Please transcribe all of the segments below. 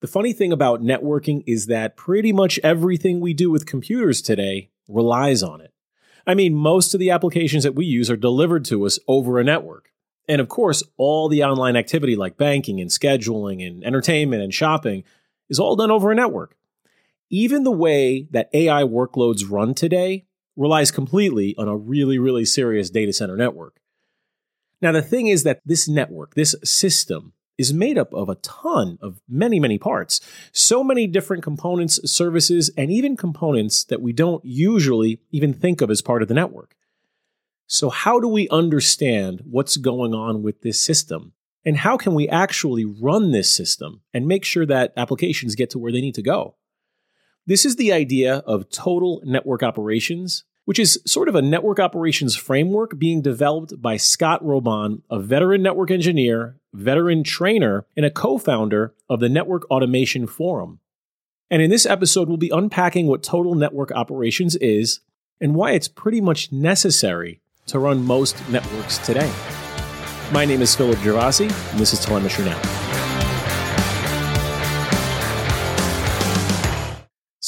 The funny thing about networking is that pretty much everything we do with computers today relies on it. I mean, most of the applications that we use are delivered to us over a network. And of course, all the online activity like banking and scheduling and entertainment and shopping is all done over a network. Even the way that AI workloads run today relies completely on a really, really serious data center network. Now, the thing is that this network, this system, is made up of a ton of many, many parts. So many different components, services, and even components that we don't usually even think of as part of the network. So, how do we understand what's going on with this system? And how can we actually run this system and make sure that applications get to where they need to go? This is the idea of total network operations, which is sort of a network operations framework being developed by Scott Robohn, a veteran network engineer, veteran trainer, and a co founder of the Network Automation Forum. And in this episode, we'll be unpacking what total network operations is and why it's pretty much necessary to run most networks today. My name is Philip Gervasi, and this is Telemetry Now.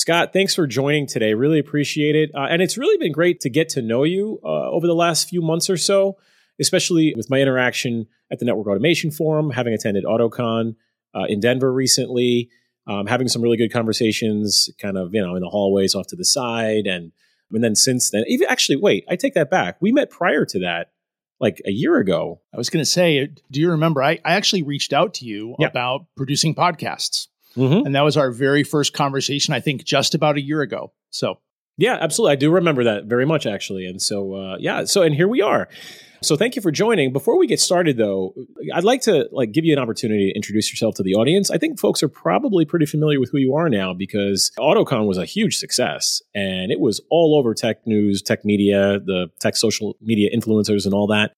Scott, thanks for joining today. Really appreciate it. Uh, and it's really been great to get to know you uh, over the last few months or so, especially with my interaction at the Network Automation Forum, having attended AutoCon uh, in Denver recently, um, having some really good conversations kind of, you know, in the hallways off to the side. And, and then since then, even actually, wait, I take that back. We met prior to that like a year ago. I was going to say, do you remember? I, I actually reached out to you yeah. about producing podcasts. Mm-hmm. And that was our very first conversation, I think, just about a year ago. So, yeah, absolutely. I do remember that very much, actually. And so, uh, yeah, so, and here we are. So thank you for joining. Before we get started though, I'd like to like give you an opportunity to introduce yourself to the audience. I think folks are probably pretty familiar with who you are now because AutoCon was a huge success and it was all over tech news, tech media, the tech social media influencers and all that.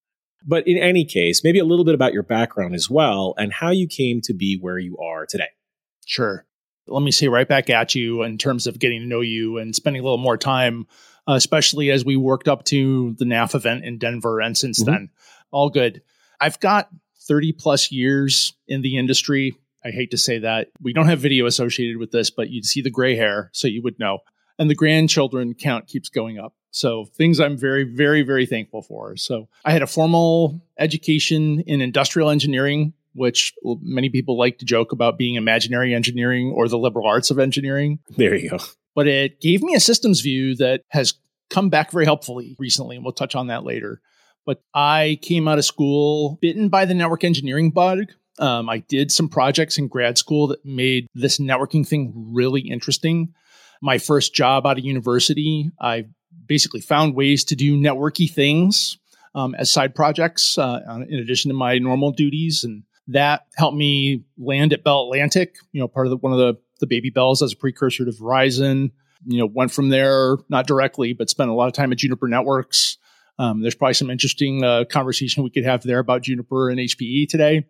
But in any case, maybe a little bit about your background as well and how you came to be where you are today. Sure. Let me say right back at you in terms of getting to know you and spending a little more time, uh, especially as we worked up to the NAF event in Denver. And since mm-hmm. then, all good. I've got 30 plus years in the industry. I hate to say that. We don't have video associated with this, but you'd see the gray hair, so you would know. And the grandchildren count keeps going up. So things I'm very, very, very thankful for. So I had a formal education in industrial engineering which many people like to joke about being imaginary engineering or the liberal arts of engineering. There you go. But it gave me a systems view that has come back very helpfully recently, and we'll touch on that later. But I came out of school bitten by the network engineering bug. Um, I did some projects in grad school that made this networking thing really interesting. My first job out of university, I basically found ways to do networky things um, as side projects uh, in addition to my normal duties. And that helped me land at Bell Atlantic, you know, part of the, one of the, the baby bells as a precursor to Verizon. You know, went from there, not directly, but spent a lot of time at Juniper Networks. Um, there's probably some interesting uh, conversation we could have there about Juniper and HPE today.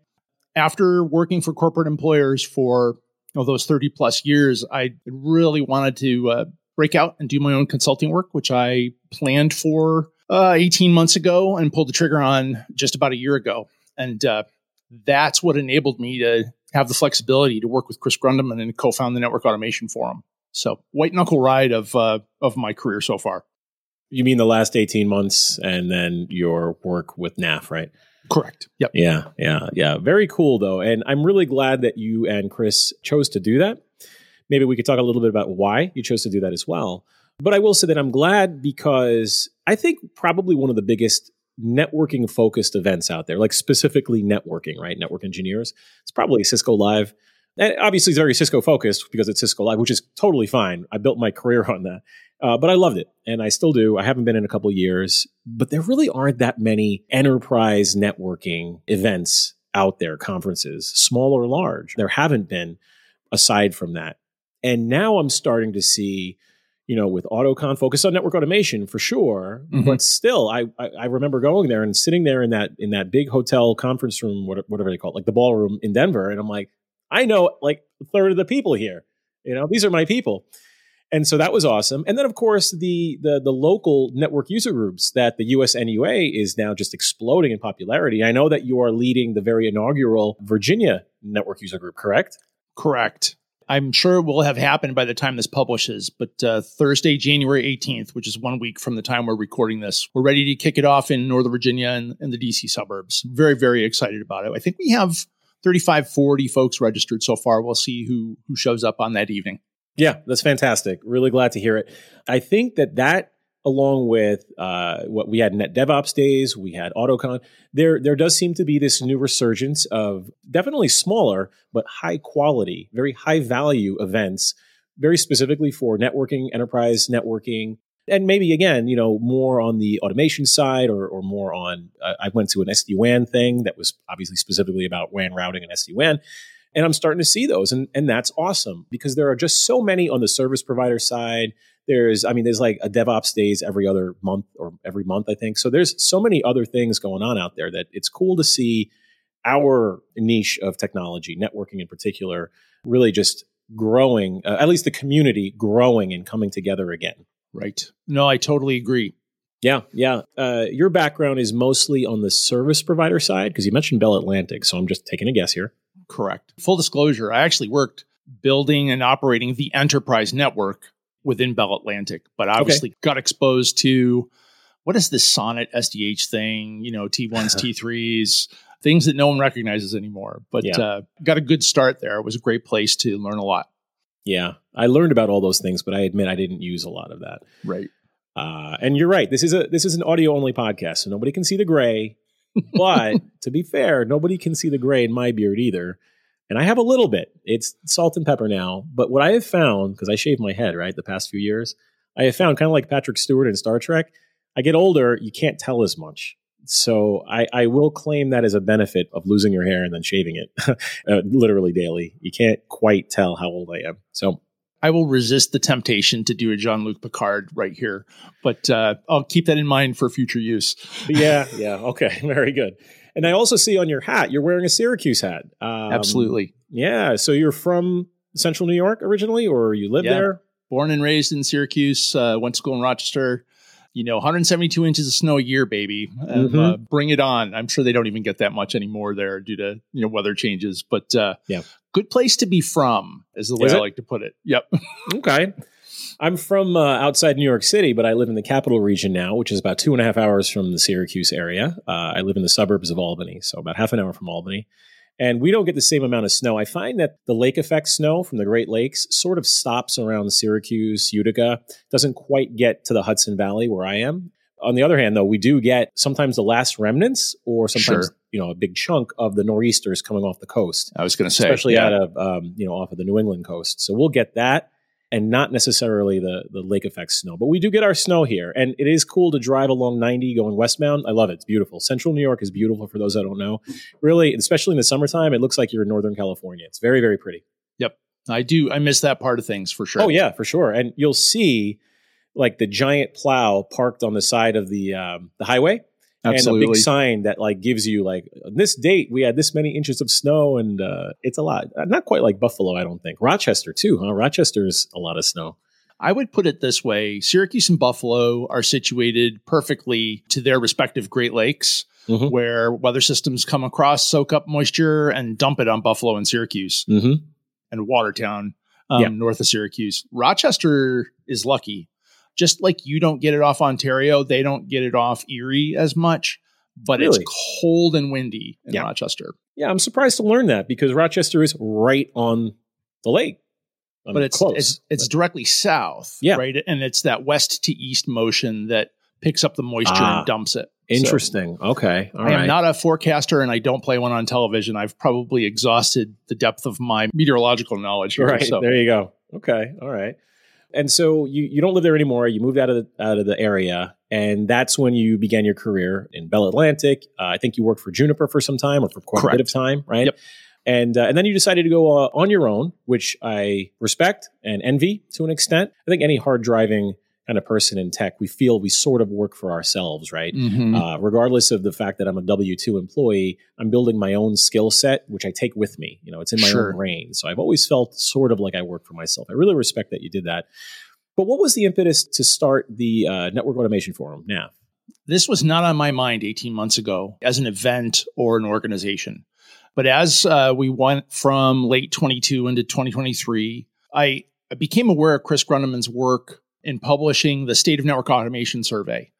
After working for corporate employers for you know, those 30 plus years, I really wanted to uh, break out and do my own consulting work, which I planned for uh, 18 months ago and pulled the trigger on just about a year ago. And uh, that's what enabled me to have the flexibility to work with Chris Grundemann and co-found the Network Automation Forum. So white knuckle ride of uh, of my career so far. You mean the last eighteen months, and then your work with NAF, right? Correct. Yep. Yeah, yeah, yeah. Very cool though, and I'm really glad that you and Chris chose to do that. Maybe we could talk a little bit about why you chose to do that as well. But I will say that I'm glad because I think probably one of the biggest networking focused events out there, like specifically networking, right? Network engineers. It's probably Cisco Live. And obviously, it's very Cisco focused because it's Cisco Live, which is totally fine. I built my career on that. Uh, but I loved it, and I still do. I haven't been in a couple years, but there really aren't that many enterprise networking events out there, conferences, small or large. There haven't been aside from that. And now I'm starting to see you know, with AutoCon, focus on network automation for sure. Mm-hmm. But still, I, I, I remember going there and sitting there in that in that big hotel conference room, whatever they call it, like the ballroom in Denver, and I'm like, I know like a third of the people here. You know, these are my people. And so that was awesome. And then of course the the the local network user groups that the USNUA is now just exploding in popularity. I know that you are leading the very inaugural Virginia network user group, correct? Correct. I'm sure it will have happened by the time this publishes, but uh, Thursday, January 18th, which is one week from the time we're recording this, we're ready to kick it off in Northern Virginia and, and the DC suburbs. Very, very excited about it. I think we have 35, 40 folks registered so far. We'll see who who shows up on that evening. Yeah, that's fantastic. Really glad to hear it. I think that that along with uh, what we had net DevOps days, we had AutoCon. There, there does seem to be this new resurgence of definitely smaller but high quality, very high value events, very specifically for networking, enterprise networking, and maybe again, you know, more on the automation side or, or more on. Uh, I went to an SD WAN thing that was obviously specifically about WAN routing and SD WAN. And I'm starting to see those, and, and that's awesome because there are just so many on the service provider side there's, I mean, there's like a DevOps days every other month or every month, I think. So there's so many other things going on out there that it's cool to see our niche of technology, networking in particular, really just growing, uh, at least the community growing and coming together again. Right. No, I totally agree. Yeah, yeah. Uh, your background is mostly on the service provider side because you mentioned Bell Atlantic. So I'm just taking a guess here. Correct. Full disclosure, I actually worked building and operating the enterprise network within Bell Atlantic, but obviously okay. got exposed to what is this SONET SDH thing, you know, T1s, T3s, things that no one recognizes anymore. But yeah. uh, got a good start there. It was a great place to learn a lot. Yeah. I learned about all those things, but I admit I didn't use a lot of that. Right. Uh, and you're right. This is a this is an audio only podcast, so nobody can see the gray. But to be fair, nobody can see the gray in my beard either and I have a little bit. It's salt and pepper now. But what I have found, because I shaved my head, right, the past few years, I have found kind of like Patrick Stewart in Star Trek, I get older, you can't tell as much. So I, I will claim that as a benefit of losing your hair and then shaving it uh, literally daily. You can't quite tell how old I am. So I will resist the temptation to do a Jean Luc Picard right here, but uh, I'll keep that in mind for future use. yeah, yeah, okay, very good. And I also see on your hat, you're wearing a Syracuse hat. Um, Absolutely. Yeah. So you're from Central New York originally, or you live yeah. there? Born and raised in Syracuse. Uh, went to school in Rochester. You know, 172 inches of snow a year, baby. mm-hmm. uh, bring it on. I'm sure they don't even get that much anymore there due to you know weather changes. But uh, yeah, good place to be from is the way is I like to put it. Yep. okay. I'm from uh, outside New York City, but I live in the capital region now, which is about two and a half hours from the Syracuse area. Uh, I live in the suburbs of Albany, so about half an hour from Albany. And we don't get the same amount of snow. I find that the lake effect snow from the Great Lakes sort of stops around Syracuse, Utica, doesn't quite get to the Hudson Valley where I am. On the other hand, though, we do get sometimes the last remnants or sometimes, sure. you know, a big chunk of the nor'easters coming off the coast. I was going to say, especially yeah. out of, um, you know, off of the New England coast. So we'll get that and not necessarily the the lake effect snow. But we do get our snow here, and it is cool to drive along 90 going westbound. I love it; it's beautiful. Central New York is beautiful for those that don't know. Really, especially in the summertime, it looks like you're in Northern California. It's very very pretty. Yep, I do. I miss that part of things for sure. Oh yeah, for sure. And you'll see like the giant plow parked on the side of the um, the highway Absolutely. and a big sign that like gives you like this date we had this many inches of snow and uh, it's a lot. Uh, not quite like Buffalo, I don't think. Rochester too, huh? Rochester's a lot of snow. I would put it this way: Syracuse and Buffalo are situated perfectly to their respective Great Lakes. Mm-hmm. Where weather systems come across, soak up moisture, and dump it on Buffalo and Syracuse mm-hmm. and Watertown, um, yeah. north of Syracuse. Rochester is lucky just like you don't get it off Ontario, they don't get it off Erie as much, but really? it's cold and windy in yeah. Rochester. Yeah, I'm surprised to learn that because Rochester is right on the lake. I'm but it's close, it's, it's directly south, yeah. right? And it's that west to east motion that picks up the moisture ah, and dumps it. Interesting. So, okay. All I right. am not a forecaster and I don't play one on television. I've probably exhausted the depth of my meteorological knowledge. Here, right. So. There you go. Okay. All right. And so you, you don't live there anymore. You moved out of the, out of the area, and that's when you began your career in Bell Atlantic. Uh, I think you worked for Juniper for some time, or for quite Correct. a bit of time, right? Yep. And uh, and then you decided to go uh, on your own, which I respect and envy to an extent. I think any hard driving kind of person in tech, we feel we sort of work for ourselves, right? Mm-hmm. Uh, regardless of the fact that I'm a W two employee, I'm building my own skill set, which I take with me. You know, it's in my sure. own brain. So I've always felt sort of like I work for myself. I really respect that you did that. But what was the impetus to start the uh, Network Automation Forum now? This was not on my mind 18 months ago as an event or an organization. But as uh, we went from late 22 into 2023, I, I became aware of Chris Grundemann's work in publishing the State of Network Automation Survey.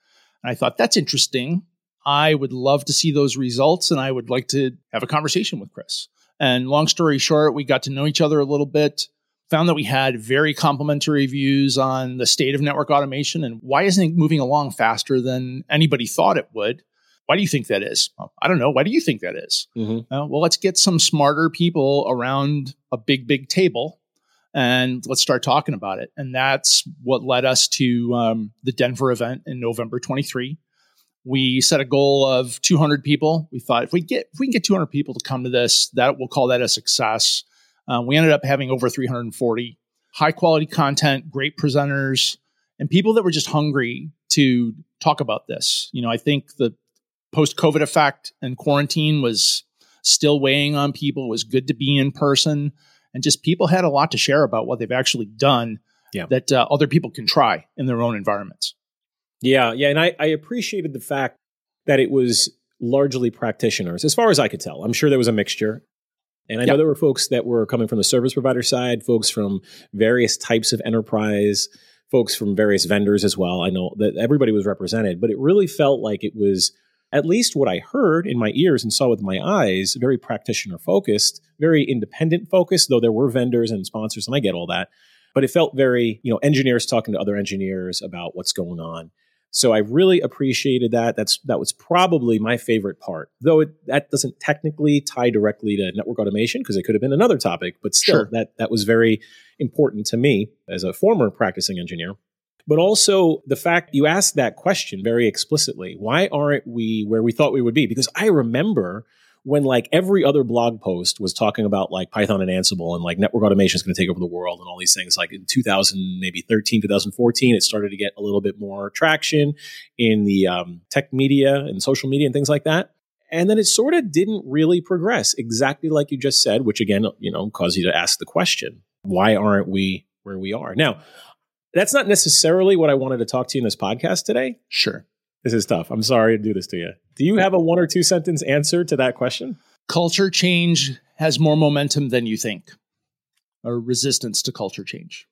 And I thought, that's interesting. I would love to see those results and I would like to have a conversation with Chris. And long story short, we got to know each other a little bit, found that we had very complementary views on the state of network automation and why isn't it moving along faster than anybody thought it would. Why do you think that is? Well, I don't know. Why do you think that is? Mm-hmm. Uh, well, let's get some smarter people around a big, big table and let's start talking about it. And that's what led us to um, the Denver event in November 23. We set a goal of 200 people. We thought if we get if we can get 200 people to come to this, that we'll call that a success. Um, we ended up having over 340 high quality content, great presenters, and people that were just hungry to talk about this. You know, I think the post COVID effect and quarantine was still weighing on people. It was good to be in person, and just people had a lot to share about what they've actually done yeah. that uh, other people can try in their own environments. Yeah, yeah, and I, I appreciated the fact that it was largely practitioners, as far as I could tell. I'm sure there was a mixture. And I know there were folks that were coming from the service provider side, folks from various types of enterprise, folks from various vendors as well. I know that everybody was represented, but it really felt like it was at least what I heard in my ears and saw with my eyes, very practitioner focused, very independent focused, though there were vendors and sponsors, and I get all that. But it felt very, you know, engineers talking to other engineers about what's going on. So I really appreciated that. That's that was probably my favorite part, though it, that doesn't technically tie directly to network automation because it could have been another topic. But still, sure. that that was very important to me as a former practicing engineer but also the fact you asked that question very explicitly. Why aren't we where we thought we would be? Because I remember when like every other blog post was talking about like Python and Ansible and like network automation is going to take over the world and all these things. Like in 2000, maybe 13, 2014, it started to get a little bit more traction in the um, tech media and social media and things like that. And then it sort of didn't really progress exactly like you just said, which again, you know, caused you to ask the question, why aren't we where we are? Now, that's not necessarily what I wanted to talk to you in this podcast today. Sure. This is tough. I'm sorry to do this to you. Do you have a one or two sentence answer to that question? Culture change has more momentum than you think, or resistance to culture change.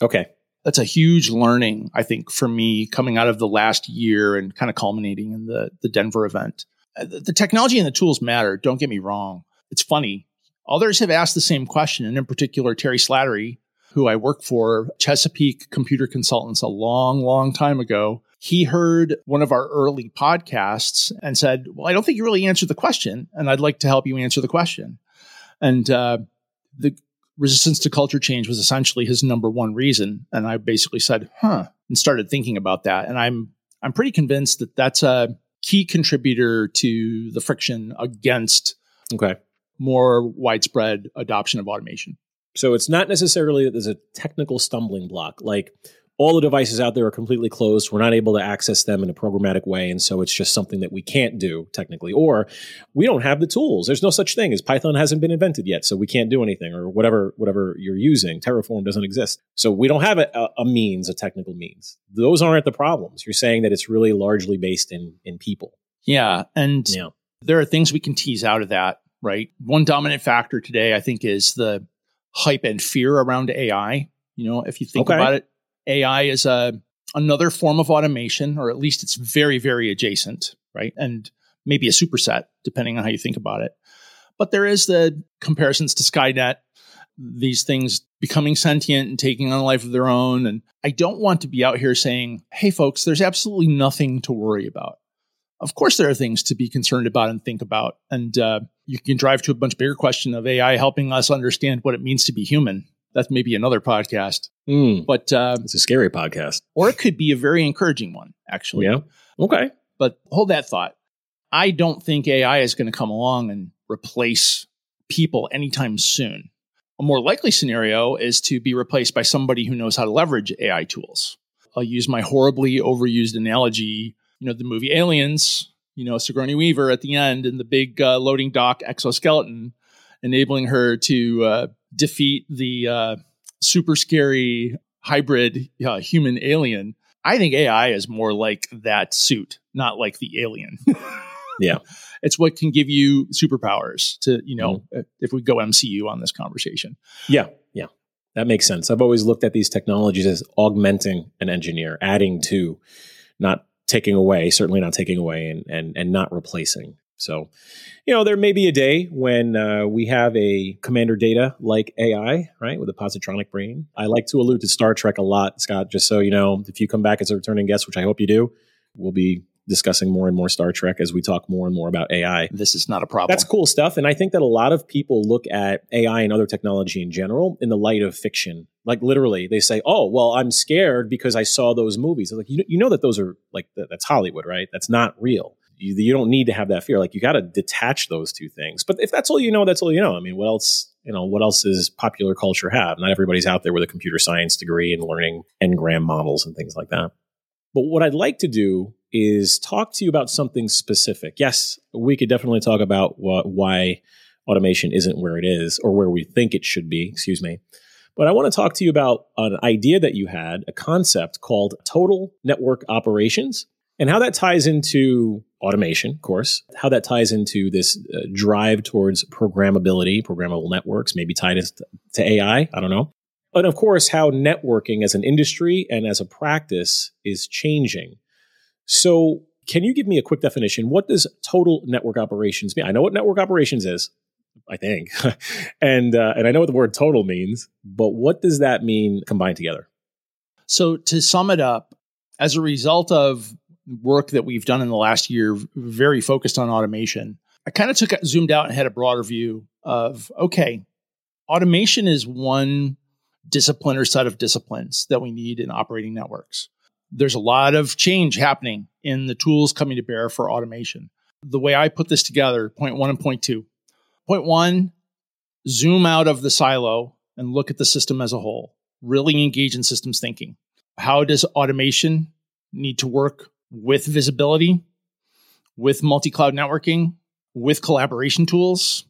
Okay. That's a huge learning, I think, for me coming out of the last year and kind of culminating in the, the Denver event. Uh, the technology and the tools matter. Don't get me wrong. It's funny. Others have asked the same question, and in particular, Terry Slattery who I worked for, Chesapeake Computer Consultants, a long, long time ago. He heard one of our early podcasts and said, Well, I don't think you really answered the question, and I'd like to help you answer the question. And uh, the resistance to culture change was essentially his number one reason. And I basically said, Huh, and started thinking about that. And I'm I'm pretty convinced that that's a key contributor to the friction against okay. more widespread adoption of automation. So it's not necessarily that there's a technical stumbling block. Like all the devices out there are completely closed. We're not able to access them in a programmatic way. And so it's just something that we can't do technically. Or we don't have the tools. There's no such thing as Python hasn't been invented yet. So we can't do anything or whatever, whatever you're using. Terraform doesn't exist. So we don't have a, a means, a technical means. Those aren't the problems. You're saying that it's really largely based in, in people. Yeah. And yeah. there are things we can tease out of that, right? One dominant factor today, I think, is the hype and fear around AI. You know, if you think okay. about it, AI is a another form of automation, or at least it's very, very adjacent, right? And maybe a superset, depending on how you think about it. But there is the comparisons to Skynet, these things becoming sentient and taking on a life of their own. And I don't want to be out here saying, hey, folks, there's absolutely nothing to worry about. Of course, there are things to be concerned about and think about. And uh, you can drive to a much bigger question of AI helping us understand what it means to be human. That's maybe another podcast. Mm, but uh, it's a scary podcast. Or it could be a very encouraging one, actually. Yeah. Okay. But hold that thought. I don't think AI is going to come along and replace people anytime soon. A more likely scenario is to be replaced by somebody who knows how to leverage AI tools. I'll use my horribly overused analogy you know, the movie Aliens, you know, Sigourney Weaver at the end in the big uh, loading dock exoskeleton, enabling her to uh, defeat the uh, super scary hybrid uh, human alien. I think AI is more like that suit, not like the alien. Yeah. it's what can give you superpowers to, you know, mm-hmm. if we go MCU on this conversation. Yeah. Yeah. That makes sense. I've always looked at these technologies as augmenting an engineer, adding to, not taking away, certainly not taking away and, and, and not replacing. So, you know, there may be a day when uh, we have a commander data like AI, right, with a positronic brain. I like to allude to Star Trek a lot, Scott, just so you know, if you come back as a returning guest, which I hope you do, we'll be discussing more and more Star Trek as we talk more and more about AI. This is not a problem. That's cool stuff. And I think that a lot of people look at AI and other technology in general in the light of fiction. Like literally, they say, oh, well, I'm scared because I saw those movies. like, you, you know that those are like, that's Hollywood, right? That's not real. You, you don't need to have that fear. Like you got to detach those two things. But if that's all you know, that's all you know. I mean, what else? You know, what else does popular culture have? Not everybody's out there with a computer science degree and learning n-gram models and things like that. But what I'd like to do is talk to you about something specific. Yes, we could definitely talk about what, why automation isn't where it is or where we think it should be, excuse me. But I want to talk to you about an idea that you had, a concept called total network operations and how that ties into automation, of course, how that ties into this uh, drive towards programmability, programmable networks, maybe tied to AI. I don't know. And of course, how networking as an industry and as a practice is changing. So, can you give me a quick definition? What does total network operations mean? I know what network operations is, I think, and uh, and I know what the word total means, but what does that mean combined together? So, to sum it up, as a result of work that we've done in the last year, very focused on automation, I kind of took zoomed out and had a broader view of okay, automation is one discipline or set of disciplines that we need in operating networks. There's a lot of change happening in the tools coming to bear for automation. The way I put this together, point one and point two. Point one, zoom out of the silo and look at the system as a whole. Really engage in systems thinking. How does automation need to work with visibility, with multi cloud networking, with collaboration tools,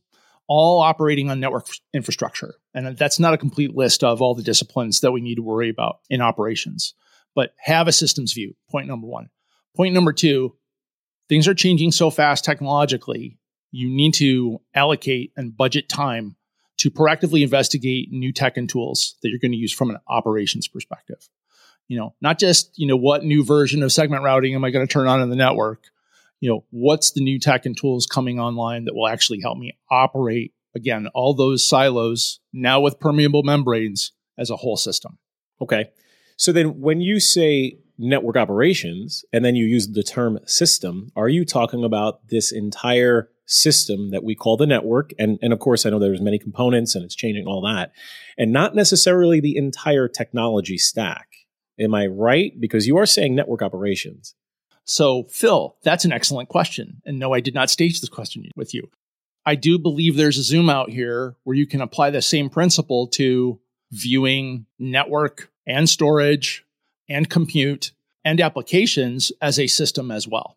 all operating on network infrastructure. And that's not a complete list of all the disciplines that we need to worry about in operations, but have a systems view. Point number one. Point number two, things are changing so fast technologically. You need to allocate and budget time to proactively investigate new tech and tools that you're going to use from an operations perspective. You know, not just, you know, what new version of segment routing am I going to turn on in the network, you know, what's the new tech and tools coming online that will actually help me operate again all those silos now with permeable membranes as a whole system. Okay. So then when you say network operations and then you use the term system, are you talking about this entire system that we call the network? And, and of course, I know there's many components and it's changing all that, and not necessarily the entire technology stack. Am I right? Because you are saying network operations. So, Phil, that's an excellent question. And no, I did not stage this question with you. I do believe there's a zoom out here where you can apply the same principle to viewing network and storage and compute and applications as a system as well.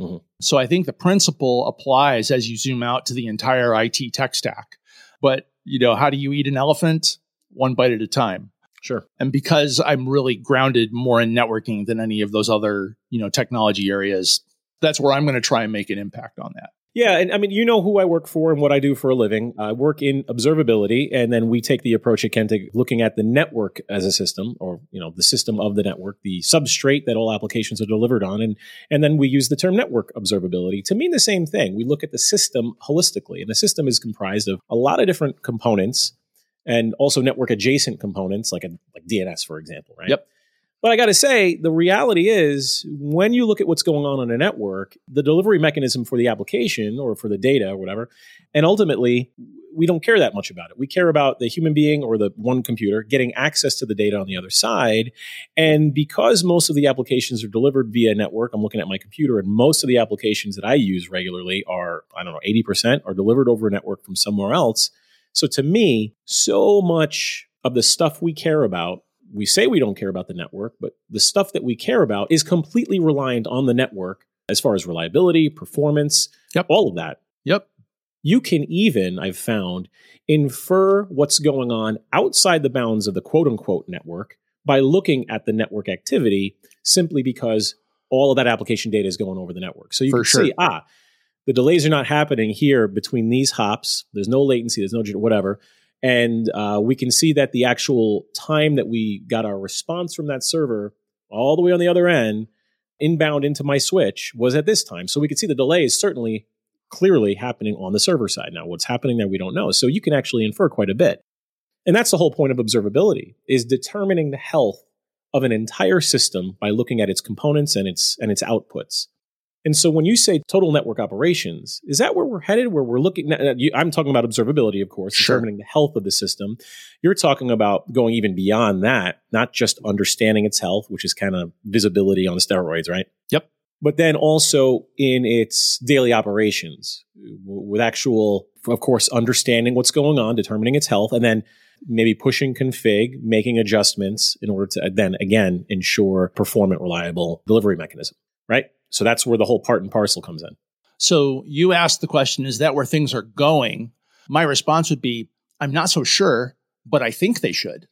Mm-hmm. So I think the principle applies as you zoom out to the entire IT tech stack. But, you know, how do you eat an elephant? One bite at a time. Sure. And because I'm really grounded more in networking than any of those other, you know, technology areas, that's where I'm going to try and make an impact on that. Yeah, and I mean, you know who I work for and what I do for a living. I work in observability, and then we take the approach at Kentik looking at the network as a system, or you know, the system of the network, the substrate that all applications are delivered on, and and then we use the term network observability to mean the same thing. We look at the system holistically, and the system is comprised of a lot of different components and also network adjacent components like a, like DNS, for example, right? Yep. But I got to say, the reality is when you look at what's going on on a network, the delivery mechanism for the application or for the data or whatever, and ultimately, we don't care that much about it. We care about the human being or the one computer getting access to the data on the other side. And because most of the applications are delivered via network, I'm looking at my computer, and most of the applications that I use regularly are, I don't know, 80% are delivered over a network from somewhere else so to me, so much of the stuff we care about, we say we don't care about the network, but the stuff that we care about is completely reliant on the network as far as reliability, performance, yep. all of that. Yep. You can even, I've found, infer what's going on outside the bounds of the quote unquote network by looking at the network activity simply because all of that application data is going over the network. So you For can sure. see, ah, the delays are not happening here between these hops. There's no latency, there's no whatever. And uh, we can see that the actual time that we got our response from that server all the way on the other end, inbound into my switch, was at this time. So we can see the delay is certainly clearly happening on the server side. Now, what's happening there, we don't know. So you can actually infer quite a bit. And that's the whole point of observability is determining the health of an entire system by looking at its components and its and its outputs. And so when you say total network operations, is that where we're headed? Where we're looking, I'm talking about observability, of course, sure. determining the health of the system. You're talking about going even beyond that, not just understanding its health, which is kind of visibility on steroids, right? Yep. But then also in its daily operations with actual, of course, understanding what's going on, determining its health, and then maybe pushing config, making adjustments in order to then again ensure performant, reliable delivery mechanism, right? So that's where the whole part and parcel comes in. So you asked the question, is that where things are going? My response would be, I'm not so sure, but I think they should.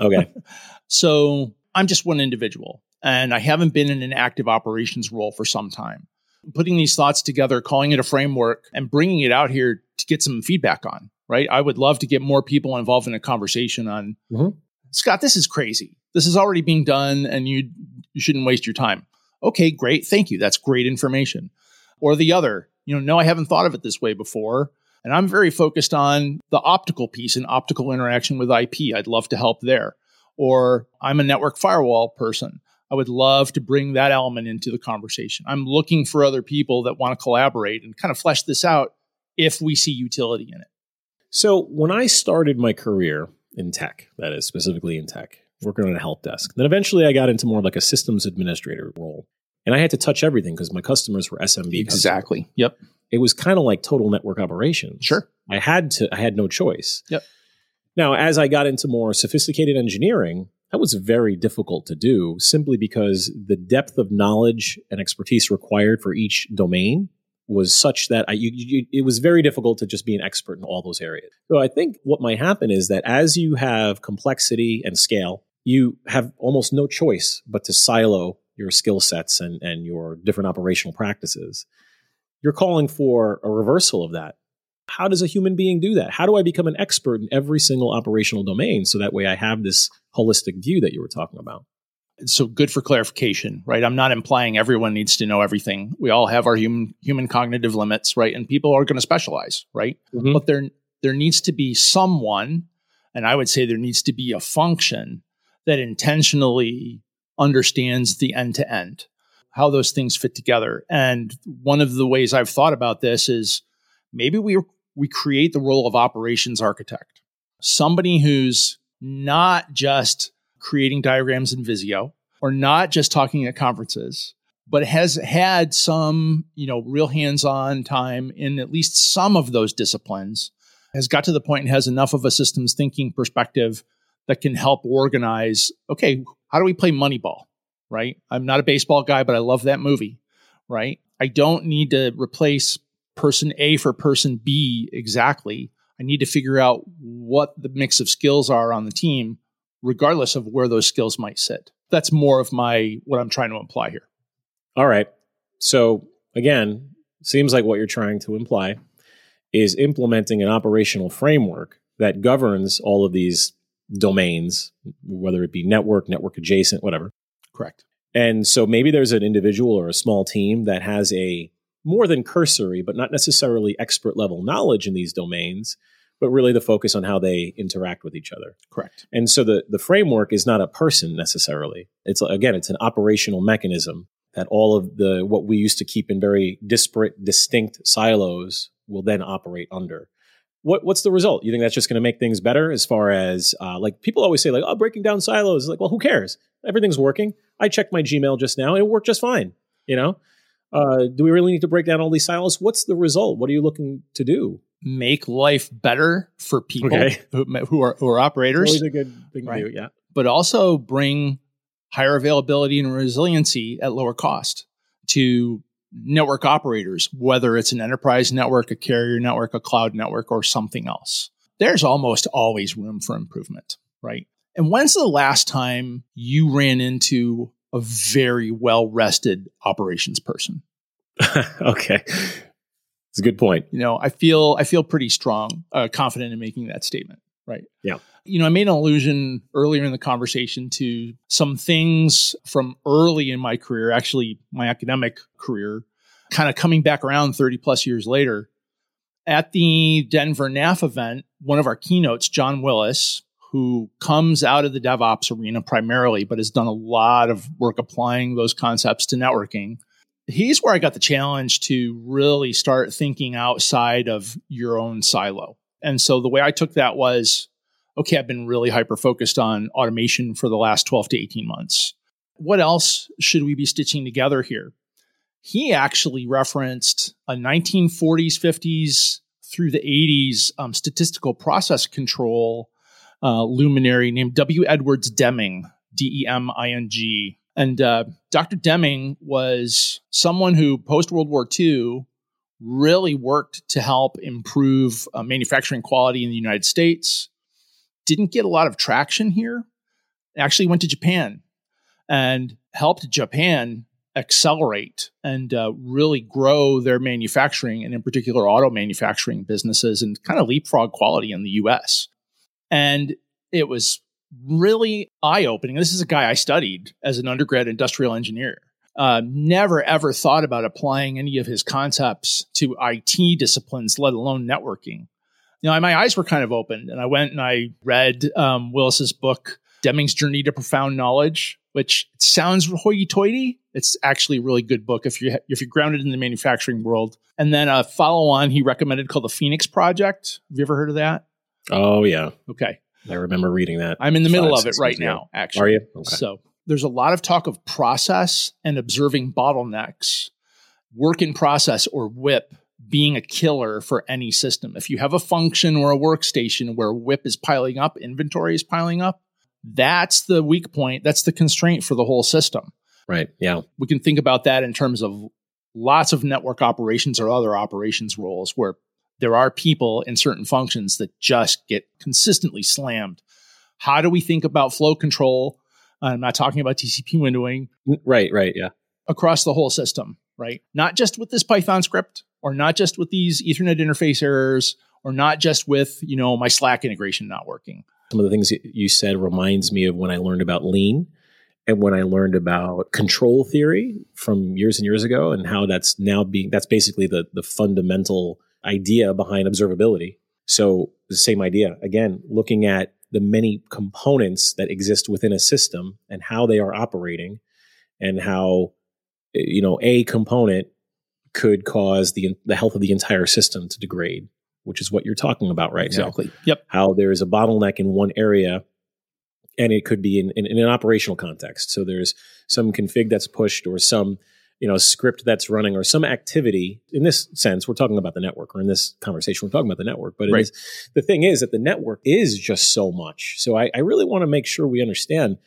Okay. so I'm just one individual and I haven't been in an active operations role for some time. Putting these thoughts together, calling it a framework, and bringing it out here to get some feedback on, right? I would love to get more people involved in a conversation on, mm-hmm. Scott, this is crazy. This is already being done and you, you shouldn't waste your time. Okay, great. Thank you. That's great information. Or the other, you know, no, I haven't thought of it this way before. And I'm very focused on the optical piece and optical interaction with IP. I'd love to help there. Or I'm a network firewall person. I would love to bring that element into the conversation. I'm looking for other people that want to collaborate and kind of flesh this out if we see utility in it. So, when I started my career in tech, that is specifically in tech, working on a help desk. Then eventually I got into more like a systems administrator role. And I had to touch everything because my customers were SMB. Exactly. Customers. Yep. It was kind of like total network operations. Sure. I had to, I had no choice. Yep. Now, as I got into more sophisticated engineering, that was very difficult to do simply because the depth of knowledge and expertise required for each domain was such that I, you, you, it was very difficult to just be an expert in all those areas. So I think what might happen is that as you have complexity and scale, you have almost no choice but to silo your skill sets and, and your different operational practices. You're calling for a reversal of that. How does a human being do that? How do I become an expert in every single operational domain so that way I have this holistic view that you were talking about? So good for clarification, right? I'm not implying everyone needs to know everything. We all have our human human cognitive limits, right? And people are going to specialize, right? Mm-hmm. But there there needs to be someone, and I would say there needs to be a function that intentionally understands the end to end, how those things fit together. And one of the ways I've thought about this is maybe we we create the role of operations architect, somebody who's not just creating diagrams in Visio or not just talking at conferences, but has had some, you know, real hands-on time in at least some of those disciplines, has got to the point and has enough of a systems thinking perspective that can help organize okay, how do we play Moneyball? Right? I'm not a baseball guy, but I love that movie. Right? I don't need to replace person A for person B exactly. I need to figure out what the mix of skills are on the team, regardless of where those skills might sit. That's more of my what I'm trying to imply here. All right. So again, seems like what you're trying to imply is implementing an operational framework that governs all of these domains, whether it be network, network adjacent, whatever. Correct. And so maybe there's an individual or a small team that has a more than cursory, but not necessarily expert level knowledge in these domains, but really the focus on how they interact with each other. Correct. And so the, the framework is not a person necessarily. It's again, it's an operational mechanism that all of the what we used to keep in very disparate, distinct silos will then operate under what what's the result? You think that's just going to make things better as far as uh, like people always say like oh breaking down silos like well who cares? Everything's working. I checked my Gmail just now and it worked just fine you know? Uh, do we really need to break down all these silos? What's the result? What are you looking to do? Make life better for people okay. who, who, are who are operators. Always a good thing right. to do yeah. But also bring higher availability and resiliency at lower cost to network operators, whether it's an enterprise network, a carrier network, a cloud network, or something else. There's almost always room for improvement, right? And when's the last time you ran into a very well rested operations person? okay. It's a good point. You know, I feel I feel pretty strong, uh, confident in making that statement. Right. Yeah. You know, I made an allusion earlier in the conversation to some things from early in my career, actually my academic career, kind of coming back around 30 plus years later. At the Denver NAF event, one of our keynotes, John Willis, who comes out of the DevOps arena primarily, but has done a lot of work applying those concepts to networking. He's where I got the challenge to really start thinking outside of your own silo. And so the way I took that was okay, I've been really hyper focused on automation for the last 12 to 18 months. What else should we be stitching together here? He actually referenced a 1940s, 50s through the 80s um, statistical process control uh, luminary named W. Edwards Deming, D E M I N G. And uh, Dr. Deming was someone who, post World War II, really worked to help improve uh, manufacturing quality in the United States. Didn't get a lot of traction here. Actually, went to Japan and helped Japan accelerate and uh, really grow their manufacturing and, in particular, auto manufacturing businesses and kind of leapfrog quality in the US. And it was really eye opening. This is a guy I studied as an undergrad industrial engineer. Uh, never ever thought about applying any of his concepts to IT disciplines, let alone networking. You know, my eyes were kind of opened, and I went and I read um, Willis's book, Deming's Journey to Profound Knowledge, which sounds hoity-toity. It's actually a really good book if you if you're grounded in the manufacturing world. And then a follow on he recommended called the Phoenix Project. Have you ever heard of that? Oh yeah. Okay. I remember reading that. I'm in the middle of it right now, actually. Are you? Okay. So there's a lot of talk of process and observing bottlenecks, work in process or WIP being a killer for any system. If you have a function or a workstation where WIP is piling up, inventory is piling up, that's the weak point. That's the constraint for the whole system. Right. Yeah. We can think about that in terms of lots of network operations or other operations roles where there are people in certain functions that just get consistently slammed. How do we think about flow control? I'm not talking about TCP windowing. Right, right, yeah. Across the whole system, right? Not just with this Python script or not just with these Ethernet interface errors or not just with, you know, my Slack integration not working. Some of the things you said reminds me of when I learned about lean and when I learned about control theory from years and years ago and how that's now being that's basically the the fundamental idea behind observability. So the same idea again, looking at the many components that exist within a system and how they are operating and how you know a component could cause the the health of the entire system to degrade which is what you're talking about right exactly. now yep. How there's a bottleneck in one area and it could be in, in, in, an operational context. So there's some config that's pushed or some you know script that's running or some activity in this sense we're talking about the network or in this conversation we're talking about the network but right. the thing is that the network is just so much so i, I really want to make sure we understand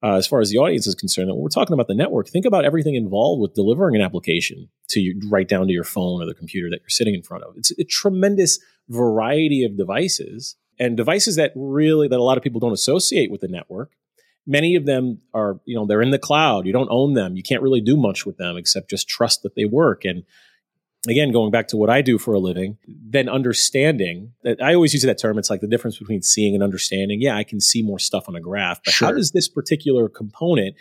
uh, as far as the audience is concerned that when we're talking about the network think about everything involved with delivering an application to you right down to your phone or the computer that you're sitting in front of it's a tremendous variety of devices and devices that really that a lot of people don't associate with the network many of them are, you know, they're in the cloud. You don't own them. You can't really do much with them except just trust that they work. And again, going back to what I do for a living, then understanding that I always use that term. It's like the difference between seeing and understanding. Yeah, I can see more stuff on a graph, but sure. how does this particular component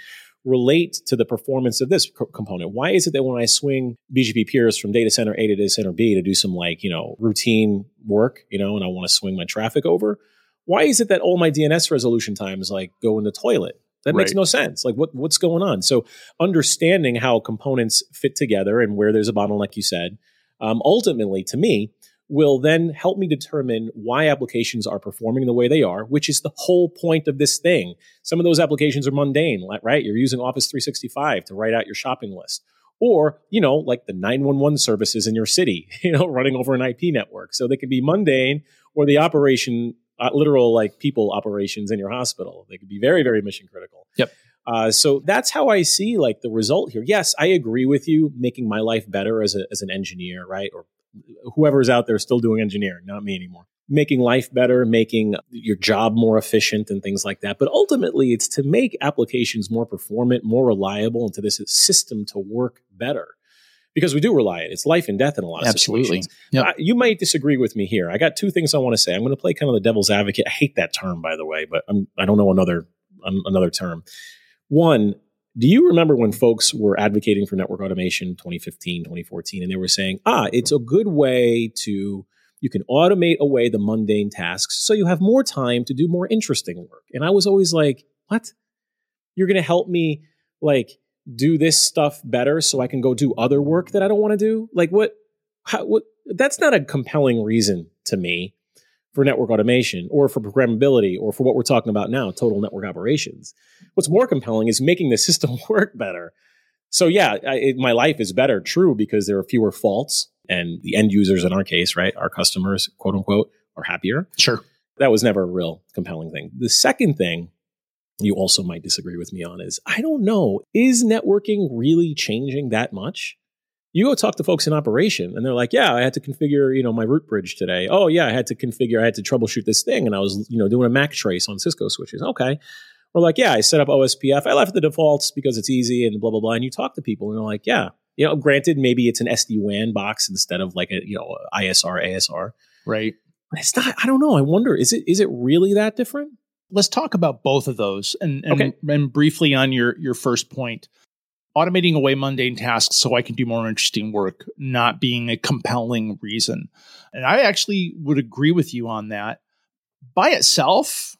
relate to the performance of this co- component? Why is it that when I swing BGP peers from data center A to data center B to do some like, you know, routine work, you know, and I want to swing my traffic over, why is it that all my DNS resolution times like go in the toilet? That right. makes no sense. Like what what's going on? So understanding how components fit together and where there's a bottleneck, you said, um, ultimately to me will then help me determine why applications are performing the way they are, which is the whole point of this thing. Some of those applications are mundane, right? You're using Office 365 to write out your shopping list. Or, you know, like the 911 services in your city, you know, running over an IP network. So they can be mundane or the operation uh, literal like people operations in your hospital. They could be very, very mission critical. Yep. Uh, so that's how I see like the result here. Yes, I agree with you, making my life better as a, as an engineer, right? Or whoever's out there still doing engineering, not me anymore. Making life better, making your job more efficient, and things like that. But ultimately, it's to make applications more performant, more reliable, and to this system to work better because we do rely on it. It's life and death in a lot of Absolutely. situations. Yep. I- you might disagree with me here. I got two things I want to say. I'm going to play kind of the devil's advocate. I hate that term, by the way, but I'm, I don't know another an- another term. One, do you remember when folks were advocating for network automation 2015, 2014, and they were saying, ah, it's a good way to you can automate away the mundane tasks so you have more time to do more interesting work. And I was always like, what? You're going to help me like do this stuff better so I can go do other work that I don't want to do? Like what how, what that's not a compelling reason to me for network automation or for programmability or for what we're talking about now, total network operations. What's more compelling is making the system work better. So yeah, I, it, my life is better, true, because there are fewer faults and the end users in our case, right, our customers, quote unquote, are happier. Sure. That was never a real compelling thing. The second thing you also might disagree with me on is I don't know, is networking really changing that much? You go talk to folks in operation and they're like, yeah, I had to configure, you know, my root bridge today. Oh yeah, I had to configure, I had to troubleshoot this thing and I was, you know, doing a MAC trace on Cisco switches. Okay. Or like, yeah, I set up OSPF. I left the defaults because it's easy and blah, blah, blah. And you talk to people and they're like, yeah, you know, granted, maybe it's an SD WAN box instead of like a, you know, ISR, ASR. Right. But it's not, I don't know. I wonder, is it, is it really that different? Let's talk about both of those and, and, Okay. and briefly on your, your first point. Automating away mundane tasks so I can do more interesting work, not being a compelling reason. And I actually would agree with you on that. By itself,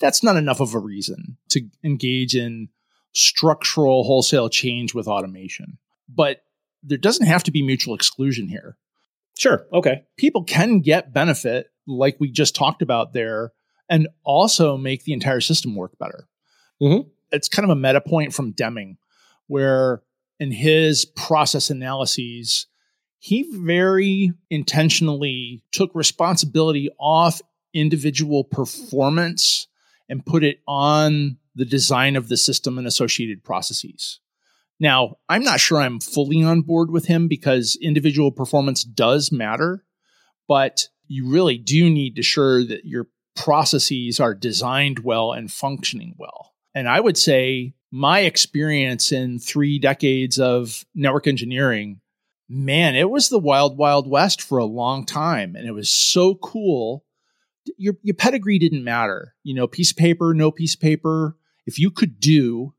that's not enough of a reason to engage in structural wholesale change with automation. But there doesn't have to be mutual exclusion here. Sure. Okay. people can get benefit, like we just talked about there, and also make the entire system work better. Mhm. It's kind of a meta point from Deming, where in his process analyses, he very intentionally took responsibility off individual performance and put it on the design of the system and associated processes. Now, I'm not sure I'm fully on board with him because individual performance does matter, but you really do need to ensure that your processes are designed well and functioning well. And I would say my experience in three decades of network engineering, man, it was the wild, wild west for a long time. And it was so cool. Your, your pedigree didn't matter. You know, piece of paper, no piece of paper. If you could do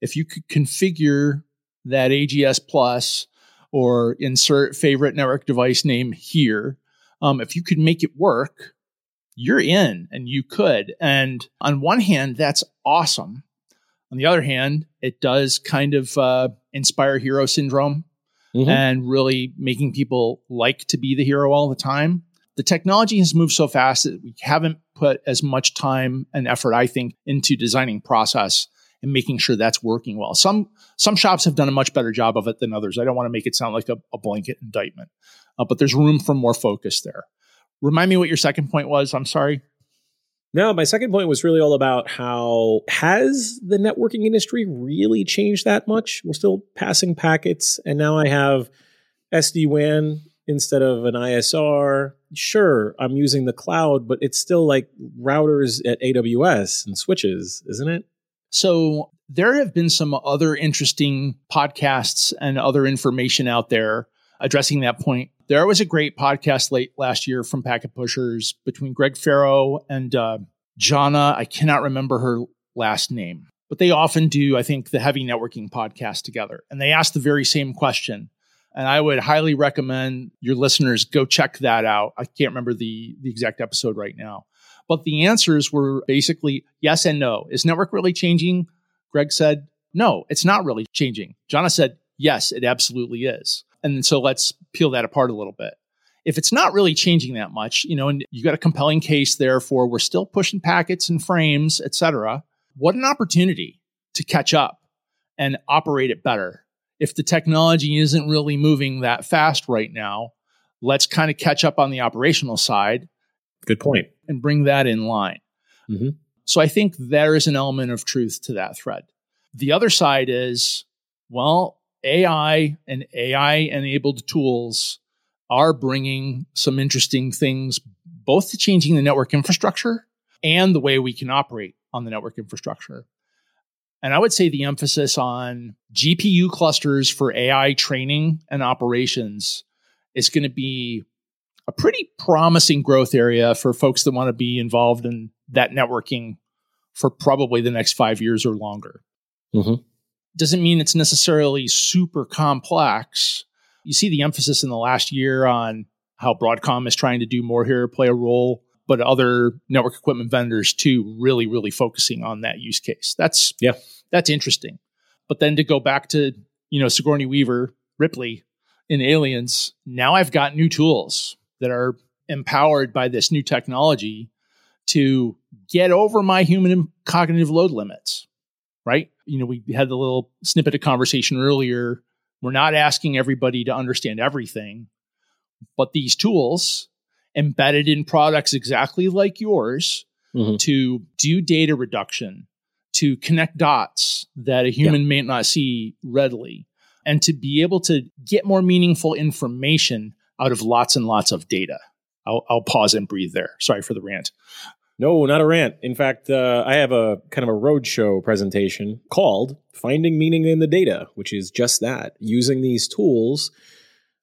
if you could configure that AGS plus or insert favorite network device name here, um, if you could make it work, you're in and you could. And on one hand, that's awesome. On the other hand, it does kind of uh, inspire hero syndrome Mhm. and really making people like to be the hero all the time. The technology has moved so fast that we haven't put as much time and effort, I think, into designing process and making sure that's working well. Some some shops have done a much better job of it than others. I don't want to make it sound like a, a blanket indictment, uh, but there's room for more focus there. Remind me what your second point was. I'm sorry. No, my second point was really all about how has the networking industry really changed that much? We're still passing packets, and now I have SD WAN instead of an ISR. Sure, I'm using the cloud, but it's still like routers at AWS and switches, isn't it? So there have been some other interesting podcasts and other information out there addressing that point. There was a great podcast late last year from Packet Pushers between Greg Ferro and uh, Jana. I cannot remember her last name, but they often do, I think, the heavy networking podcast together. And they asked the very same question. And I would highly recommend your listeners go check that out. I can't remember the, the exact episode right now. But the answers were basically yes and no. Is network really changing? Greg said, no, it's not really changing. Jana said, yes, it absolutely is. And so let's peel that apart a little bit. If it's not really changing that much, you know, and you got a compelling case there for we're still pushing packets and frames, et cetera, what an opportunity to catch up and operate it better. If the technology isn't really moving that fast right now, let's kind of catch up on the operational side Good point. and bring that in line. Mhm. So I think there is an element of truth to that thread. The other side is, well, AI and AI enabled tools are bringing some interesting things, both to changing the network infrastructure and the way we can operate on the network infrastructure. And I would say the emphasis on GPU clusters for AI training and operations is going to be a pretty promising growth area for folks that want to be involved in that networking for probably the next five years or longer. Mm-hmm. Doesn't mean it's necessarily super complex. You see the emphasis in the last year on how Broadcom is trying to do more here, play a role, but other network equipment vendors too, really, really focusing on that use case. That's yeah, that's interesting. But then to go back to you know Sigourney Weaver, Ripley in Aliens, now I've got new tools that are empowered by this new technology to get over my human cognitive load limits. Right? You know, we had the little snippet of conversation earlier. We're not asking everybody to understand everything but these tools embedded in products exactly like yours mm-hmm. to do data reduction, to connect dots that a human yeah. may not see readily, and to be able to get more meaningful information out of lots and lots of data. I'll, I'll pause and breathe there. Sorry for the rant. No, not a rant. In fact, uh, I have a kind of a roadshow presentation called Finding Meaning in the Data, which is just that. Using these tools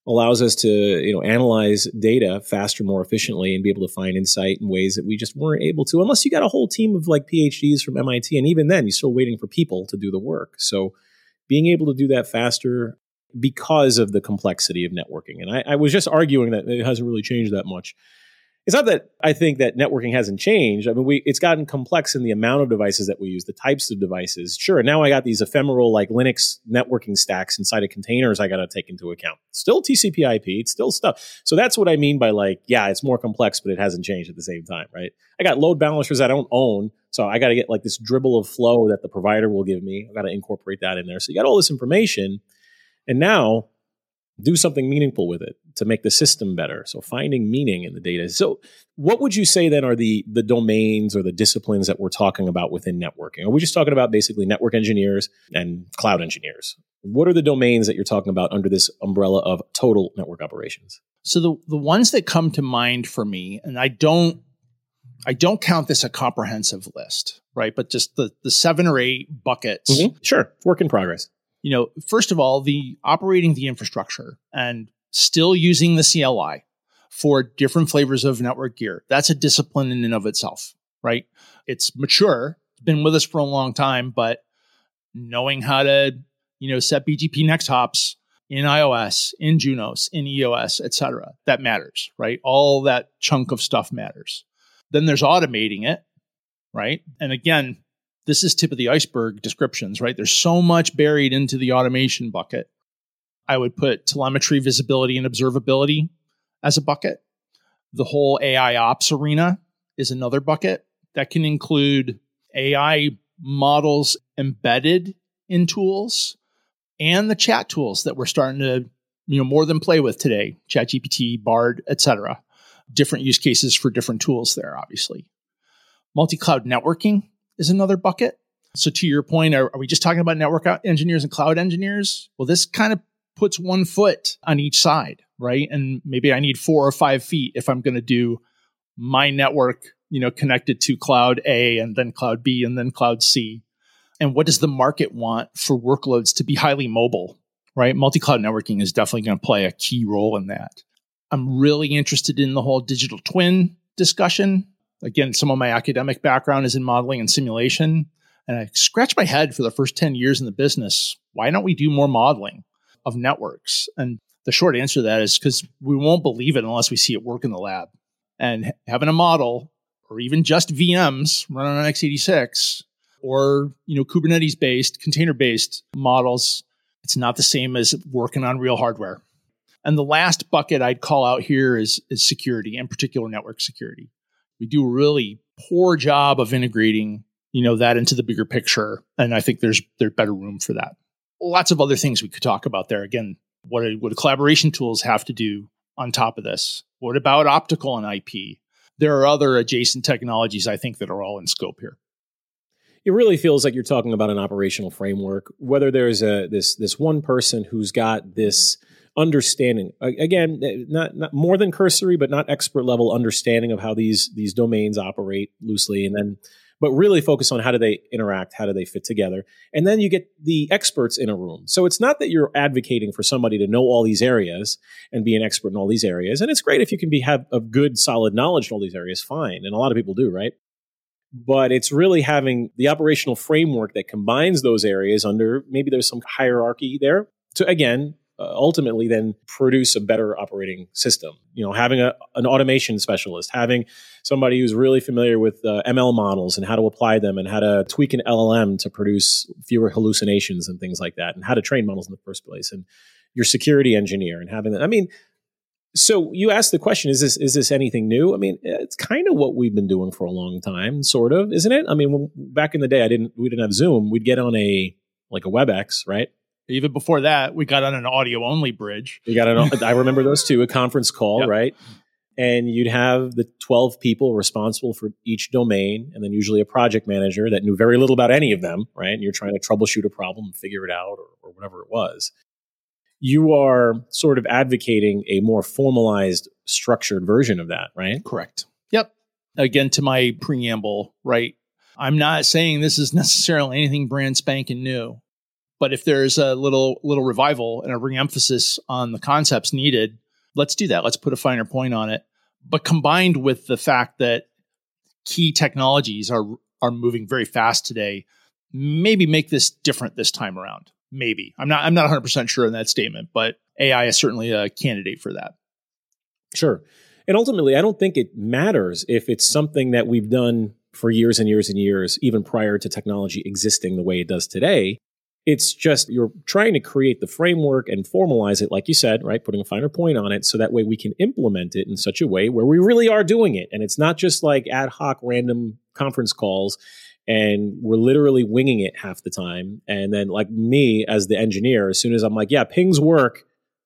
allows us to you know analyze data faster more efficiently and be able to find insight in ways that we just weren't able to unless you got a whole team of like phds from mit and even then you're still waiting for people to do the work. So being able to do that faster because of the complexity of networking. And I, I was just arguing that it hasn't really changed that much it's not that I think that networking hasn't changed. I mean, we it's gotten complex in the amount of devices that we use, the types of devices. Sure, now I got these ephemeral like Linux networking stacks inside of containers I got to take into account. Still TCP/IP, it's still stuff. So that's what I mean by like, yeah, it's more complex, but it hasn't changed at the same time, right? I got load balancers I don't own, so I got to get like this dribble of flow that the provider will give me. I got to incorporate that in there. So you got all this information, and now do something meaningful with it to make the system better. So finding meaning in the data. So what would you say then are the the domains or the disciplines that we're talking about within networking? Are we just talking about basically network engineers and cloud engineers? What are the domains that you're talking about under this umbrella of total network operations? So the the ones that come to mind for me, and I don't I don't count this a comprehensive list, right? But just the the seven or eight buckets. Mm-hmm. Sure, work in progress you know, first of all, the operating the infrastructure and still using the CLI for different flavors of network gear. That's a discipline in and of itself, right? It's mature, it's been with us for a long time, but knowing how to, you know, set BGP next hops in IOS, in Junos, in EOS, etc. That matters, right? All that chunk of stuff matters. Then there's automating it, right? And again, this is tip of the iceberg descriptions, right? There's so much buried into the automation bucket. I would put telemetry, visibility, and observability as a bucket. The whole AI ops arena is another bucket that can include AI models embedded in tools and the chat tools that we're starting to you know more than play with today ChatGPT, Bard, etc. Different use cases for different tools there, obviously. Multi cloud networking is another bucket. So to your point, are, are we just talking about network engineers and cloud engineers? Well, this kind of puts one foot on each side, right? And maybe I need four or five feet if I'm going to do my network, you know, connected to cloud A and then cloud B and then cloud C. And what does the market want for workloads to be highly mobile, right? Multi cloud networking is definitely going to play a key role in that. I'm really interested in the whole digital twin discussion again, some of my academic background is in modeling and simulation. And I scratched my head for the first 10 years in the business. Why don't we do more modeling of networks? And the short answer to that is because we won't believe it unless we see it work in the lab. And having a model or even just VMs running on x86 or, you know, Kubernetes based, container based models, it's not the same as working on real hardware. And the last bucket I'd call out here is, is security, in particular network security we do a really poor job of integrating you know that into the bigger picture and i think there's there's better room for that. Lots of other things we could talk about there. Again what what collaboration tools have to do on top of this? What about optical and ip there are other adjacent technologies i think that are all in scope here. It really feels like you're talking about an operational framework. Whether there's a this this one person who's got this understanding again eh, not, not more than cursory but not expert level understanding of how these these domains operate loosely and then but really focus on how do they interact, how do they fit together. And then you get the experts in a room. So it's not that you're advocating for somebody to know all these areas and be an expert in all these areas. And it's great if you can be have a good solid knowledge in all these areas, fine. And a lot of people do, right? But it's really having the operational framework that combines those areas under maybe there's some hierarchy there to again uh, ultimately then produce a better operating system. You know, having a, an automation specialist, having somebody who's really familiar with uh, ML models and how to apply them and how to tweak an LLM to produce fewer hallucinations and things like that, and how to train models in the first place, and your security engineer and having that. I mean, so you asked the question: Is this is this anything new? I mean, it's kind of what we've been doing for a long time, sort of, isn't it? I mean, back in the day, I didn't we didn't have Zoom. We'd get on a like a WebEx, right? Even before that, we got on an audio only bridge. We got an, I remember those two, a conference call, yep. right? And you'd have the 12 people responsible for each domain, and then usually a project manager that knew very little about any of them, right? And you're trying to troubleshoot a problem, figure it out, or, or whatever it was. You are sort of advocating a more formalized, structured version of that, right? Correct. Yep. Again, to my preamble, right? I'm not saying this is necessarily anything brand spanking new. But if there's a little little revival and a re-emphasis on the concepts needed, let's do that. Let's put a finer point on it. But combined with the fact that key technologies are are moving very fast today, maybe make this different this time around. Maybe. I'm not I'm not 100% sure in that statement, but AI is certainly a candidate for that. Sure. And ultimately, I don't think it matters if it's something that we've done for years and years and years, even prior to technology existing the way it does today. It's just you're trying to create the framework and formalize it, like you said, right? Putting a finer point on it so that way we can implement it in such a way where we really are doing it. And it's not just like ad hoc random conference calls and we're literally winging it half the time. And then, like me as the engineer, as soon as I'm like, yeah, pings work,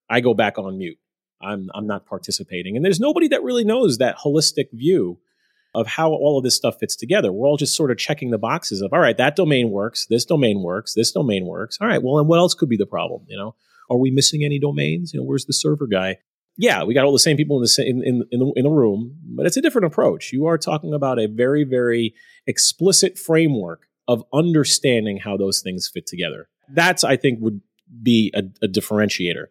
I go back on mute. I'm, I'm not participating. And there's nobody that really knows that holistic view of how all of this stuff fits together. We're all just sort of checking the boxes of, all right, that domain works, this domain works, this domain works. All right, well, and what else could be the problem? You know, are we missing any domains? You know, where's the server guy? Yeah, we got all the same people in the in, in, in the in the room, but it's a different approach. You are talking about a very very explicit framework of understanding how those things fit together. That's I think would be a, a differentiator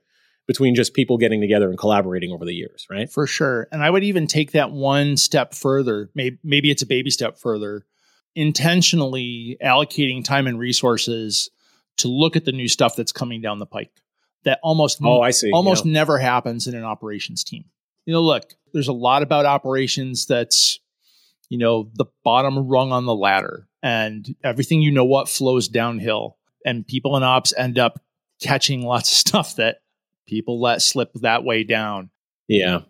between just people getting together and collaborating over the years, right? For sure. And I would even take that one step further. Maybe, maybe it's a baby step further. Intentionally allocating time and resources to look at the new stuff that's coming down the pike that almost oh I see almost yeah. never happens in an operations team. You know, look, there's a lot about operations that's you know the bottom rung on the ladder, and everything you know what flows downhill, and people in ops end up catching lots of stuff that people let slip that way down. Yeah.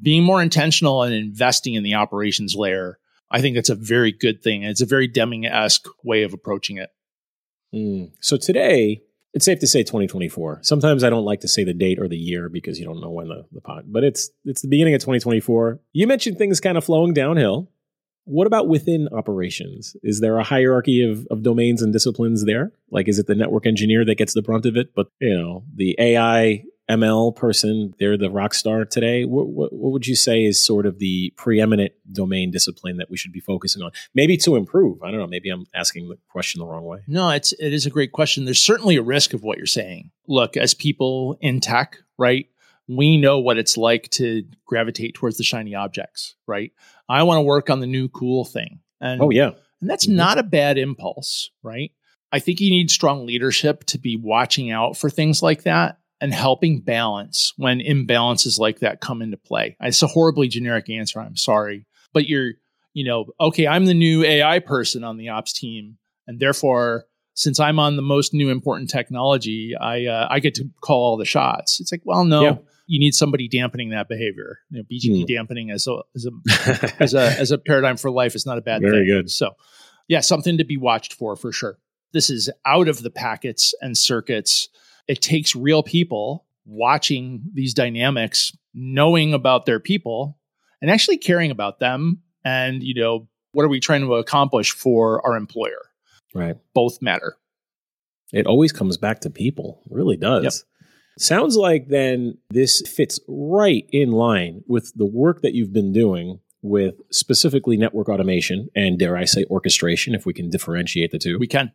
Being more intentional and investing in the operations layer, I think that's a very good thing. It's a very Deming esque way of approaching it. Mm. So today, it's safe to say 2024. Sometimes I don't like to say the date or the year because you don't know when the, the pod, but it's it's the beginning of 2024. You mentioned things kind of flowing downhill. What about within operations? Is there a hierarchy of, of domains and disciplines there? Like, is it the network engineer that gets the brunt of it? But, you know, the AI ML person, they're the rock star today. What, what, what, would you say is sort of the preeminent domain discipline that we should be focusing on? Maybe to improve. I don't know. Maybe I'm asking the question the wrong way. No, it's it is a great question. There's certainly a risk of what you're saying. Look, as people in tech, right? we know what it's like to gravitate towards the shiny objects, right? I want to work on the new cool thing. And, oh, yeah. And that's mm-hmm. not a bad impulse, right? I think you need strong leadership to be watching out for things like that and helping balance when imbalances like that come into play. It's a horribly generic answer. I'm sorry. But you're, you know, okay, I'm the new AI person on the ops team. And therefore, since I'm on the most new important technology, I uh, I get to call all the shots. It's like, well, no, yeah you need somebody dampening that behavior. You know, BGP mm. dampening as a as a as a as a paradigm for life is not a bad Very thing. Very good. So, yeah, something to be watched for for sure. This is out of the packets and circuits. It takes real people watching these dynamics, knowing about their people, and actually caring about them. And you know, what are we trying to accomplish for our employer? Right. Both matter. It always comes back to people. It really does. Yep. Sounds like then this fits right in line with the work that you've been doing with specifically network automation and, dare I say, orchestration, if we can differentiate the two. We can.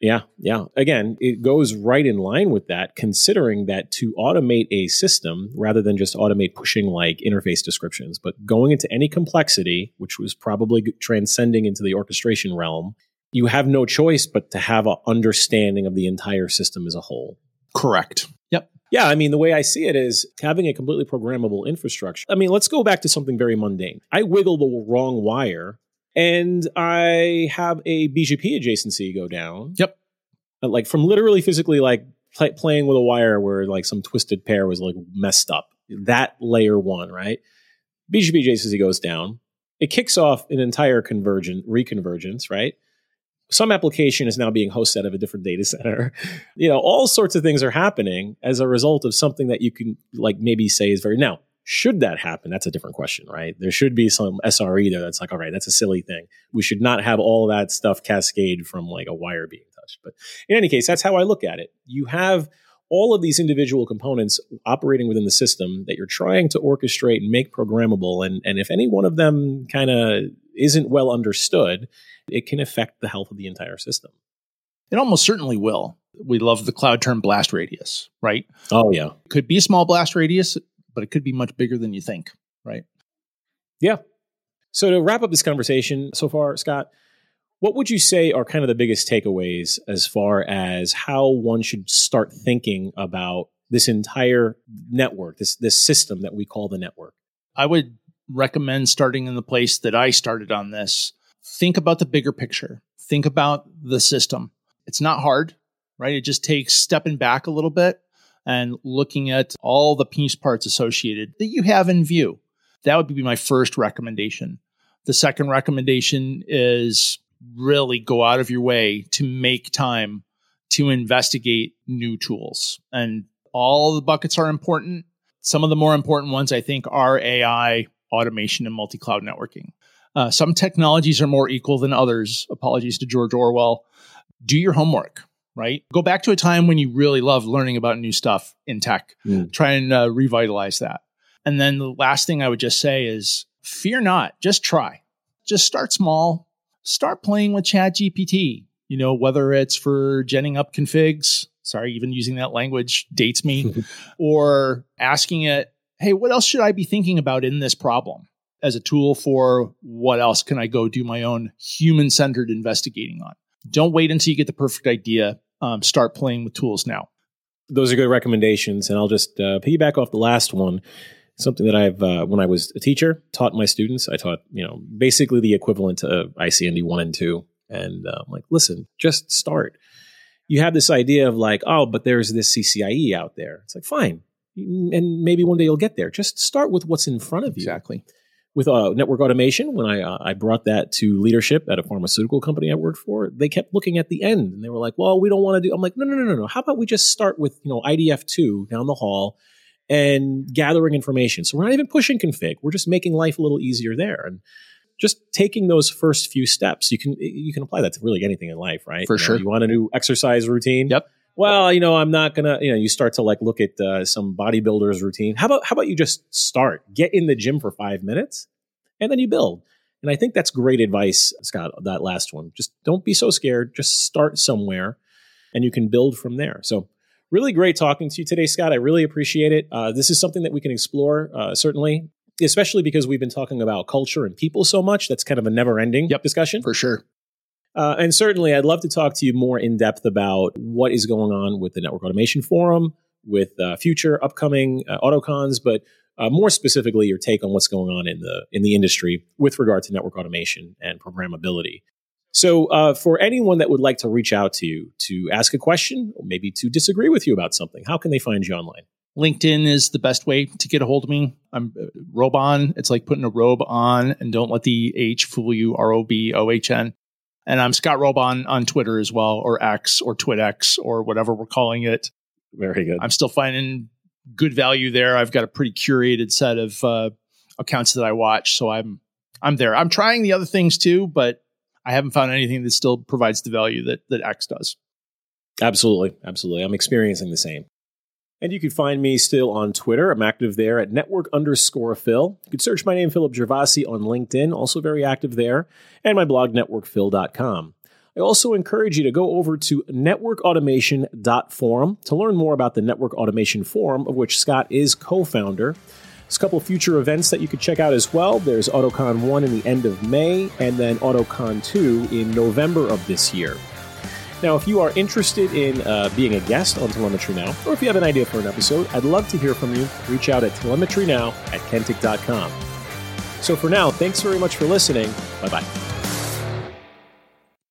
Yeah, yeah. Again, it goes right in line with that, considering that to automate a system rather than just automate pushing like interface descriptions, but going into any complexity, which was probably transcending into the orchestration realm, you have no choice but to have an understanding of the entire system as a whole. Correct. Yeah, I mean, the way I see it is having a completely programmable infrastructure. I mean, let's go back to something very mundane. I wiggle the wrong wire and I have a BGP adjacency go down. Yep. Like from literally physically like play, playing with a wire where like some twisted pair was like messed up. That layer one, right? BGP adjacency goes down. It kicks off an entire convergent reconvergence, right? Some application is now being hosted out of a different data center. You know, all sorts of things are happening as a result of something that you can like maybe say is very now. Should that happen? That's a different question, right? There should be some SRE there that's like, all right, that's a silly thing. We should not have all that stuff cascade from like a wire being touched. But in any case, that's how I look at it. You have all of these individual components operating within the system that you're trying to orchestrate and make programmable. And, and if any one of them kind of isn't well understood, it can affect the health of the entire system. It almost certainly will. We love the cloud term blast radius, right? Oh, yeah. It could be a small blast radius, but it could be much bigger than you think, right? Yeah. So to wrap up this conversation so far, Scott, what would you say are kind of the biggest takeaways as far as how one should start thinking about this entire network, this this system that we call the network? I would recommend starting in the place that I started on this think about the bigger picture. Think about the system. It's not hard, right? It just takes stepping back a little bit and looking at all the piece parts associated that you have in view. That would be my first recommendation. The second recommendation is really go out of your way to make time to investigate new tools. And all the buckets are important. Some of the more important ones, I think, are AI, automation, and multi cloud networking. Uh, some technologies are more equal than others. Apologies to George Orwell. Do your homework, right? Go back to a time when you really loved learning about new stuff in tech. Mm. Try and uh, revitalize that. And then the last thing I would just say is fear not, just try. Just start small. Start playing with ChatGPT. You know, whether it's for genning up configs, sorry, even using that language dates me, or asking it, hey, what else should I be thinking about in this problem? As a tool for what else can I go do my own human centered investigating on. Don't wait until you get the perfect idea. Um, start playing with tools now. Those are good recommendations. And I'll just uh, piggyback off the last one. Something that I've, uh, when I was a teacher, taught my students. I taught, you know, basically the equivalent to ICND 1 and 2. And uh, I'm like, listen, just start. You have this idea of like, oh, but there's this CCIE out there. It's like, fine. And maybe one day you'll get there. Just start with what's in front of you. Exactly with uh, network automation, when I uh, I brought that to leadership at a pharmaceutical company I worked for, they kept looking at the end and they were like, "Well, we don't want to do." I'm like, "No, no, no, no, no. How about we just start with you know IDF two down the hall and gathering information? So we're not even pushing config. We're just making life a little easier there and." Just taking those first few steps, you can you can apply that to really anything in life, right? For you know, sure. You want a new exercise routine? Yep well, you know, I'm not gonna, you know, you start to like look at uh, some bodybuilders routine. How about how about you just start, get in the gym for five minutes, and then you build. And I think that's great advice, Scott, that last one. Just don't be so scared. Just start somewhere and you can build from there. So, really great talking to you today, Scott. I really appreciate it. Uh, this is something that we can explore, uh, certainly, especially because we've been talking about culture and people so much. That's kind of a never ending yep, discussion. For sure. Uh, and certainly, I'd love to talk to you more in depth about what is going on with the Network Automation Forum, with uh, future upcoming uh, AutoCons, but uh, more specifically, your take on what's going on in the in the industry with regard to network automation and programmability. So, uh, for anyone that would like to reach out to you to ask a question, or maybe to disagree with you about something, how can they find you online? LinkedIn is the best way to get a hold of me. I'm uh, Robohn. It's like putting a robe on, and don't let the H fool you. R O B O H N. And I'm Scott Robohn on Twitter as well, or X, or TwitX, or whatever we're calling it. Very good. I'm still finding good value there. I've got a pretty curated set of uh, accounts that I watch, so I'm I'm there. I'm trying the other things too, but I haven't found anything that still provides the value that that X does. Absolutely, absolutely. I'm experiencing the same. And you can find me still on Twitter. I'm active there at network underscore Phil. You can search my name, Philip Gervasi, on LinkedIn, also very active there, and my blog, networkphil.com. I also encourage you to go over to networkautomation.forum to learn more about the Network Automation Forum, of which Scott is co founder. There's a couple future events that you could check out as well. There's AutoCon 1 in the end of May, and then AutoCon 2 in November of this year. Now, if you are interested in uh, being a guest on Telemetry Now, or if you have an idea for an episode, I'd love to hear from you. Reach out at telemetrynow at kentik.com. So for now, thanks very much for listening. Bye bye.